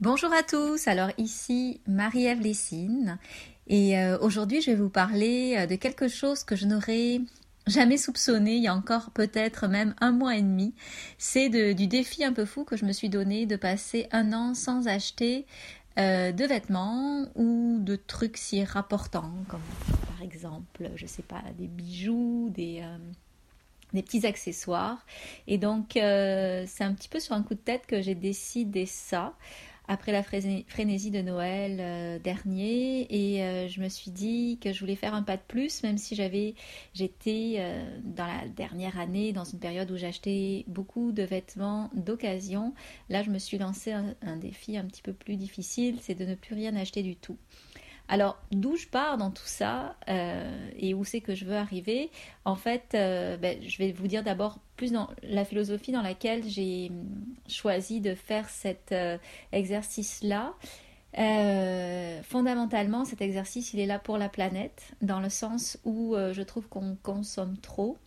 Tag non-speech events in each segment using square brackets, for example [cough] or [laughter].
Bonjour à tous, alors ici Marie-Ève Lessine et euh, aujourd'hui je vais vous parler euh, de quelque chose que je n'aurais jamais soupçonné il y a encore peut-être même un mois et demi. C'est du défi un peu fou que je me suis donné de passer un an sans acheter euh, de vêtements ou de trucs si rapportants comme par exemple, je sais pas, des bijoux, des petits accessoires. Et donc, c'est un petit peu sur un coup de tête que j'ai décidé ça après la frénésie de Noël euh, dernier. Et euh, je me suis dit que je voulais faire un pas de plus même si j'avais j'étais euh, dans la dernière année dans une période où j'achetais beaucoup de vêtements d'occasion. Là je me suis lancé un défi un petit peu plus difficile c'est de ne plus rien acheter du tout alors, d'où je pars dans tout ça euh, et où c'est que je veux arriver En fait, euh, ben, je vais vous dire d'abord plus dans la philosophie dans laquelle j'ai choisi de faire cet euh, exercice-là. fondamentalement, cet exercice, il est là pour la planète, dans le sens où je trouve qu'on consomme trop.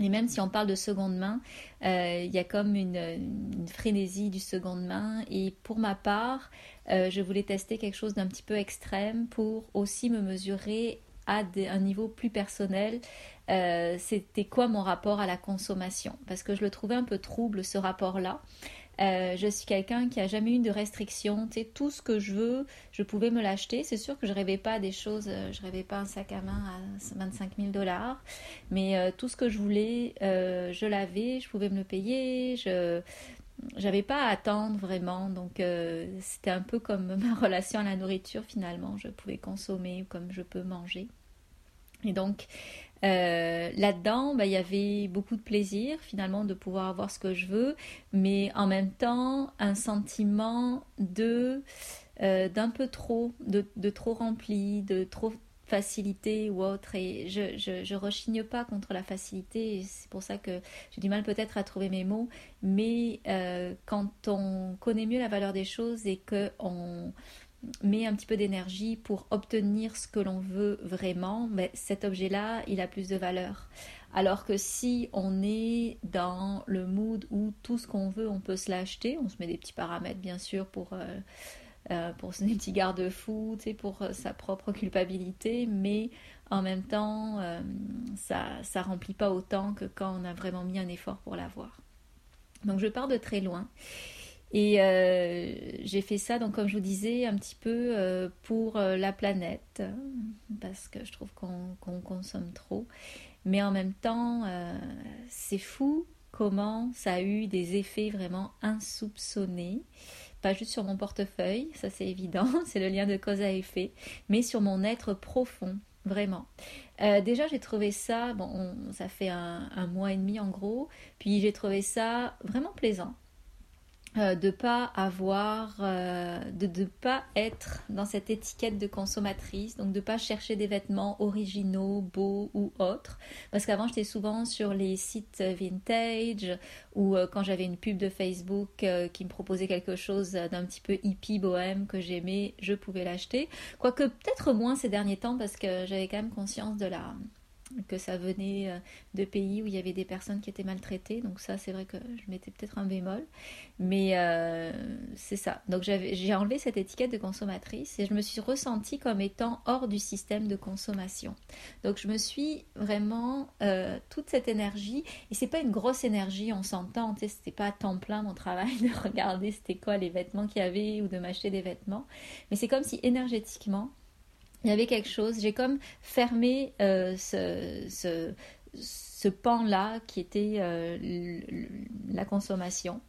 Et même si on parle de seconde main, euh, il y a comme une, frénésie du seconde main. Et pour ma part, euh, je voulais tester quelque chose d'un petit peu extrême pour aussi me mesurer à un niveau plus personnel. Euh, c'était quoi mon rapport à la consommation? Parce que je le trouvais un peu trouble ce rapport-là. Euh, je suis quelqu'un qui a jamais eu de restrictions. Tout ce que je veux, je pouvais me l'acheter. C'est sûr que je rêvais pas des choses, euh, je rêvais pas un sac à main à 25 000 dollars, mais euh, tout ce que je voulais, je l'avais, je pouvais me le payer. Je j'avais pas à attendre vraiment, donc c'était un peu comme [laughs] ma relation à la nourriture finalement. Je pouvais consommer comme je peux manger. Et donc, euh, là-dedans, bah, il y avait beaucoup de plaisir finalement de pouvoir avoir ce que je veux, mais en même temps un sentiment de euh, d'un peu trop, de, trop rempli, de trop facilité ou autre. Et je, je, rechigne pas contre la facilité. C'est pour ça que j'ai du mal peut-être à trouver mes mots. Mais euh, quand on connaît mieux la valeur des choses et que on met un petit peu d'énergie pour obtenir ce que l'on veut vraiment, mais cet objet-là, il a plus de valeur. Alors que si on est dans le mood où tout ce qu'on veut, on peut se l'acheter, on se met des petits paramètres bien sûr pour, euh, euh, pour petits garde-fous, pour euh, sa propre culpabilité, mais en même temps, ça ne remplit pas autant que quand on a vraiment mis un effort pour l'avoir. Donc je pars de très loin. Et euh, j'ai fait ça, donc comme je vous disais, un petit peu euh, pour euh, la planète, parce que je trouve qu'on consomme trop. Mais en même temps, c'est fou comment ça a eu des effets vraiment insoupçonnés. Pas juste sur mon portefeuille, ça c'est évident, [laughs] c'est le lien de cause à effet, mais sur mon être profond, vraiment. déjà, j'ai trouvé ça, bon, ça fait un, mois et demi en gros, puis j'ai trouvé ça vraiment plaisant. Euh, de pas avoir, euh, de ne pas être dans cette étiquette de consommatrice, donc de pas chercher des vêtements originaux, beaux ou autres. Parce qu'avant j'étais souvent sur les sites vintage ou euh, quand j'avais une pub de Facebook qui me proposait quelque chose d'un petit peu hippie bohème que j'aimais, je pouvais l'acheter. Quoique peut-être moins ces derniers temps parce que j'avais quand même conscience de la que ça venait euh, de pays où il y avait des personnes qui étaient maltraitées. Donc ça, c'est vrai que je mettais peut-être un bémol. Mais euh, c'est ça. Donc j'ai enlevé cette étiquette de consommatrice et je me suis ressentie comme étant hors du système de consommation. Donc je me suis vraiment euh, toute cette énergie, et c'est pas une grosse énergie, on s'entend, c'était pas à temps plein mon travail de [laughs] regarder c'était quoi les vêtements qu'il y avait ou de m'acheter des vêtements. Mais c'est comme si énergétiquement, il y avait quelque chose. J'ai comme fermé euh, ce, ce, pan-là qui était euh, la consommation.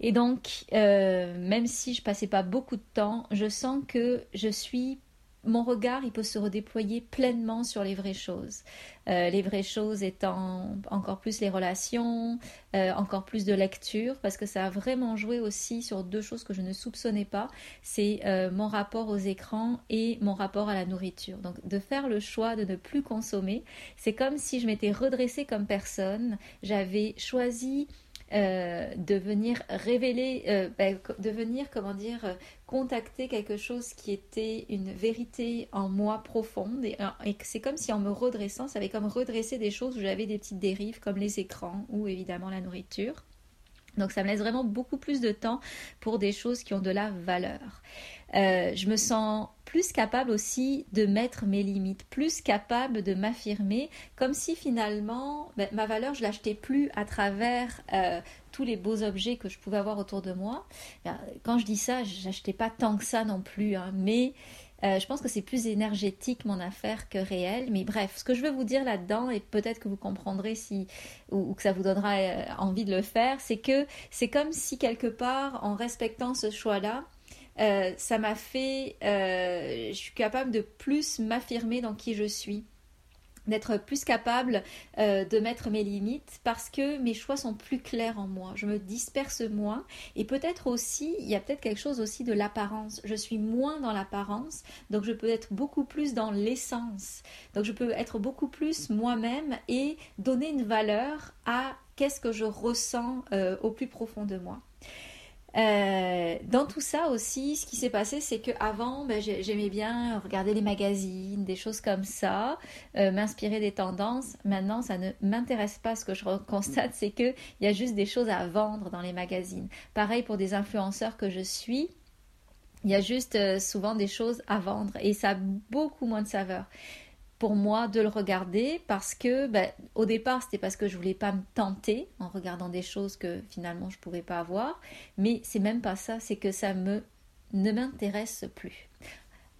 Et donc, euh, même si je passais pas beaucoup de temps, je sens que je suis mon regard, il peut se redéployer pleinement sur les vraies choses. Euh, les vraies choses étant encore plus les relations, euh, encore plus de lecture, parce que ça a vraiment joué aussi sur deux choses que je ne soupçonnais pas. C'est euh, mon rapport aux écrans et mon rapport à la nourriture. Donc de faire le choix de ne plus consommer, c'est comme si je m'étais redressée comme personne. J'avais choisi euh, de venir révéler, euh, ben, de venir, comment dire, euh, contacter quelque chose qui était une vérité en moi profonde. Et, et c'est comme si en me redressant, ça avait comme redressé des choses où j'avais des petites dérives comme les écrans ou évidemment la nourriture. Donc ça me laisse vraiment beaucoup plus de temps pour des choses qui ont de la valeur. Euh, je me sens plus capable aussi de mettre mes limites, plus capable de m'affirmer, comme si finalement ben, ma valeur, je l'achetais plus à travers euh, tous les beaux objets que je pouvais avoir autour de moi. Ben, quand je dis ça, j'achetais pas tant que ça non plus, hein, mais euh, je pense que c'est plus énergétique mon affaire que réel. Mais bref, ce que je veux vous dire là-dedans, et peut-être que vous comprendrez si ou, que ça vous donnera euh, envie de le faire, c'est que c'est comme si quelque part, en respectant ce choix-là, euh, ça m'a fait, je suis capable de plus m'affirmer dans qui je suis d'être plus capable euh, de mettre mes limites parce que mes choix sont plus clairs en moi. Je me disperse moins et peut-être aussi, il y a peut-être quelque chose aussi de l'apparence. Je suis moins dans l'apparence, donc je peux être beaucoup plus dans l'essence. Donc je peux être beaucoup plus moi-même et donner une valeur à qu'est-ce que je ressens euh, au plus profond de moi. Euh, dans tout ça aussi, ce qui s'est passé, c'est que avant, ben, j'aimais bien regarder les magazines, des choses comme ça, euh, m'inspirer des tendances. Maintenant, ça ne m'intéresse pas. Ce que je constate, c'est que il y a juste des choses à vendre dans les magazines. Pareil pour des influenceurs que je suis. Il y a juste euh, souvent des choses à vendre et ça a beaucoup moins de saveur pour moi de le regarder parce que ben, au départ c'était parce que je voulais pas me tenter en regardant des choses que finalement je pouvais pas avoir mais c'est même pas ça c'est que ça me ne m'intéresse plus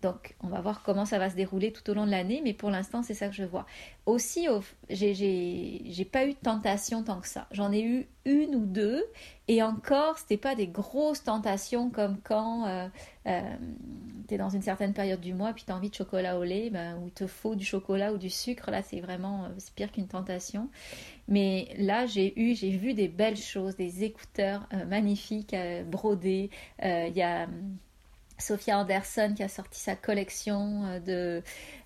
donc, on va voir comment ça va se dérouler tout au long de l'année, mais pour l'instant, c'est ça que je vois. Aussi, j'ai pas eu de tentation tant que ça. J'en ai eu une ou deux, et encore, c'était pas des grosses tentations comme quand euh, euh, tu dans une certaine période du mois, puis tu as envie de chocolat au lait, ben, où il te faut du chocolat ou du sucre. Là, c'est vraiment euh, pire qu'une tentation. Mais là, j'ai eu, j'ai vu des belles choses, des écouteurs magnifiques, brodés. Il y a Sophia Anderson qui a sorti sa collection euh, de,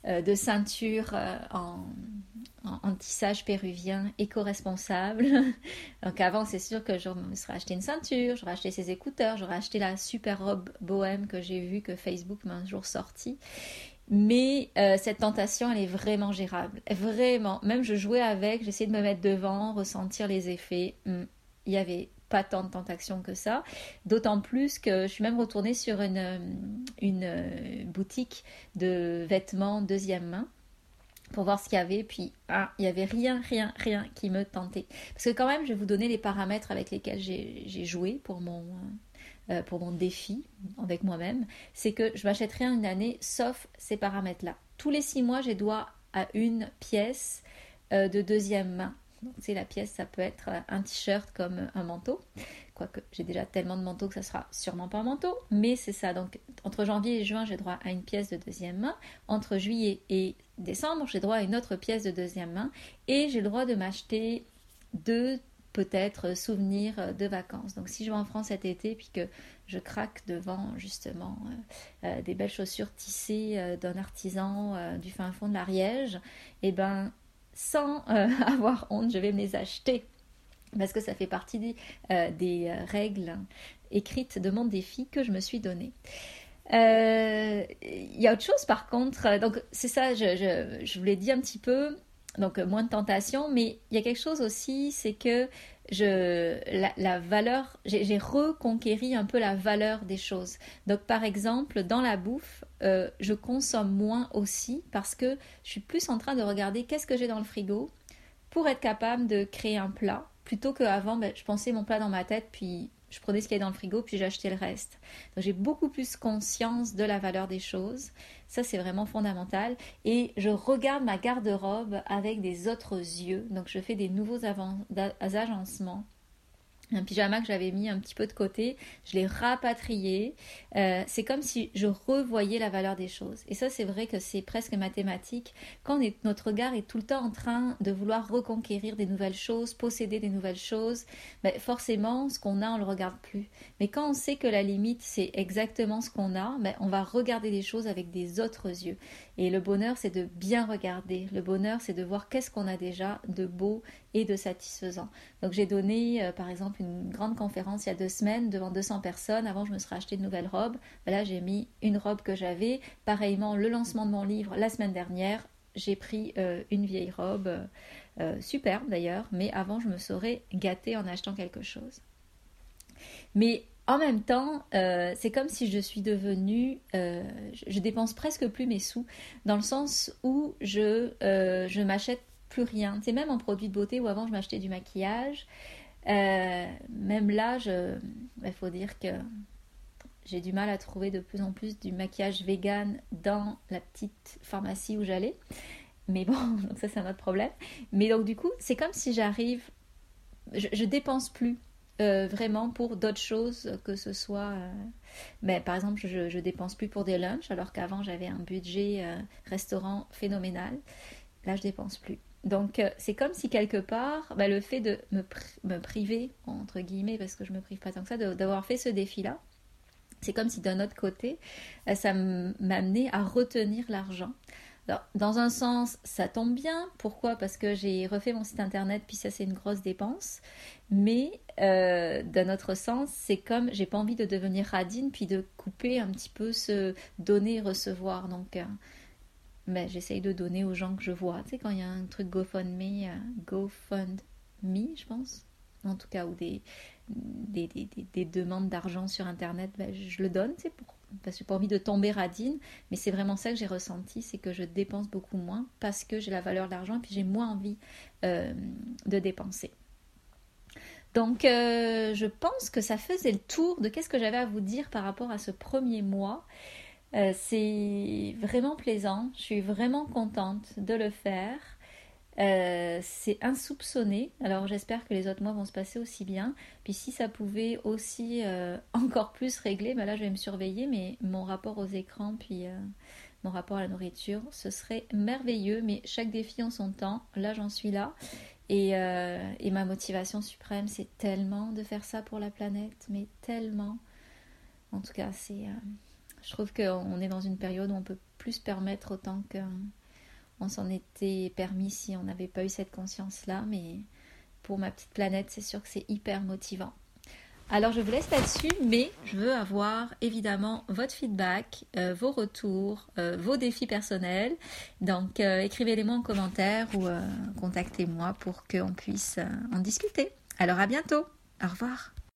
euh, de ceintures euh, en, tissage péruvien éco-responsable. [laughs] Donc avant, c'est sûr que je serais acheté une ceinture, j'aurais acheté ses écouteurs, j'aurais acheté la super robe bohème que j'ai vue que Facebook m'a un jour sortie. Mais cette tentation, elle est vraiment gérable. Vraiment. Même je jouais avec, j'essayais de me mettre devant, ressentir les effets. Hmm. Il y avait pas tant de tentation que ça. D'autant plus que je suis même retournée sur une, une boutique de vêtements deuxième main pour voir ce qu'il y avait. Puis, ah, il n'y avait rien, rien, rien qui me tentait. Parce que quand même, je vais vous donner les paramètres avec lesquels j'ai joué pour mon, euh, pour mon défi avec moi-même. C'est que je m'achète rien une année sauf ces paramètres-là. Tous les six mois, j'ai droit à une pièce euh, de deuxième main donc, c'est la pièce, ça peut être un t-shirt comme un manteau. Quoique j'ai déjà tellement de manteaux que ça sera sûrement pas un manteau. Mais c'est ça. Donc, entre janvier et juin, j'ai droit à une pièce de deuxième main. Entre juillet et décembre, j'ai droit à une autre pièce de deuxième main. Et j'ai le droit de m'acheter deux peut-être souvenirs de vacances. Donc si je vais en France cet été puis que je craque devant justement euh, euh, des belles chaussures tissées euh, d'un artisan du fin fond de l'Ariège, eh ben sans euh, [laughs] avoir honte, je vais me les acheter. Parce que ça fait partie des, euh, euh, règles écrites de mon défi que je me suis donné. Il y a autre chose par contre, donc c'est ça, je, je, je vous l'ai dit un petit peu, donc moins de tentation, mais il y a quelque chose aussi, c'est que je, la, valeur, j'ai reconquéri un peu la valeur des choses. Donc par exemple, dans la bouffe, euh, je consomme moins aussi parce que je suis plus en train de regarder qu'est-ce que j'ai dans le frigo pour être capable de créer un plat, plutôt qu'avant, ben, je pensais mon plat dans ma tête, puis je prenais ce qu'il y avait dans le frigo, puis j'achetais le reste. Donc j'ai beaucoup plus conscience de la valeur des choses. Ça, c'est vraiment fondamental. Et je regarde ma garde-robe avec des autres yeux. Donc je fais des nouveaux agencements un pyjama que j'avais mis un petit peu de côté, je l'ai rapatrié. Euh, c'est comme si je revoyais la valeur des choses. Et ça, c'est vrai que c'est presque mathématique. Quand notre regard est tout le temps en train de vouloir reconquérir des nouvelles choses, posséder des nouvelles choses, ben forcément, ce qu'on a, on le regarde plus. Mais quand on sait que la limite, c'est exactement ce qu'on a, ben on va regarder les choses avec des autres yeux. Et le bonheur, c'est de bien regarder. Le bonheur, c'est de voir qu'est-ce qu'on a déjà de beau et de satisfaisant. Donc j'ai donné, euh, par exemple, une grande conférence il y a deux semaines devant 200 personnes. Avant, je me serais acheté de nouvelles robes. Ben là, j'ai mis une robe que j'avais. Pareillement, le lancement de mon livre la semaine dernière, j'ai pris euh, une vieille robe, euh, superbe d'ailleurs, mais avant, je me serais gâtée en achetant quelque chose. Mais en même temps, c'est comme si je suis devenue, je, dépense presque plus mes sous, dans le sens où je, je m'achète plus rien. C'est même en produits de beauté où avant je m'achetais du maquillage. même là, il faut dire que j'ai du mal à trouver de plus en plus du maquillage vegan dans la petite pharmacie où j'allais. Mais bon, [laughs] ça c'est un autre problème. Mais donc du coup, c'est comme si j'arrive, je, dépense plus euh, vraiment pour d'autres choses que ce soit. Euh, ben, par exemple, je, je dépense plus pour des lunchs alors qu'avant j'avais un budget euh, restaurant phénoménal. Là, je dépense plus. Donc, c'est comme si quelque part, ben, le fait de me, priver, entre guillemets, parce que je me prive pas tant que ça, d'avoir fait ce défi-là, c'est comme si d'un autre côté, ça m'amenait à retenir l'argent dans un sens, ça tombe bien. Pourquoi? Parce que j'ai refait mon site internet, puis ça, c'est une grosse dépense. Mais euh, d'un autre sens, c'est comme j'ai pas envie de devenir radine, puis de couper un petit peu ce donner-recevoir. Donc, euh, mais j'essaye de donner aux gens que je vois. Tu sais, quand il y a un truc GoFundMe, euh, GoFundMe, je pense, en tout cas, ou des, des, des, des demandes d'argent sur internet, ben, je le donne, pour parce que j'ai pas envie de tomber radine, mais c'est vraiment ça que j'ai ressenti, c'est que je dépense beaucoup moins parce que j'ai la valeur de l'argent et puis j'ai moins envie euh, de dépenser. Donc euh, je pense que ça faisait le tour de qu'est-ce que j'avais à vous dire par rapport à ce premier mois. Euh, c'est vraiment plaisant, je suis vraiment contente de le faire. Euh, c'est insoupçonné. Alors j'espère que les autres mois vont se passer aussi bien. Puis si ça pouvait aussi euh, [laughs] encore plus régler, ben là je vais me surveiller, mais mon rapport aux écrans, puis mon rapport à la nourriture, ce serait merveilleux. Mais chaque défi en son temps, là j'en suis là. Et ma motivation suprême, c'est tellement de faire ça pour la planète, mais tellement. En tout cas, c'est, je trouve qu'on est dans une période où on peut plus se permettre autant que on s'en était permis si on n'avait pas eu cette conscience-là, mais pour ma petite planète, c'est sûr que c'est hyper motivant. Alors je vous laisse là-dessus, mais je veux avoir évidemment votre feedback, euh, vos retours, euh, vos défis personnels. Donc euh, écrivez-les-moi en commentaire ou contactez-moi pour qu'on puisse en discuter. Alors à bientôt. Au revoir.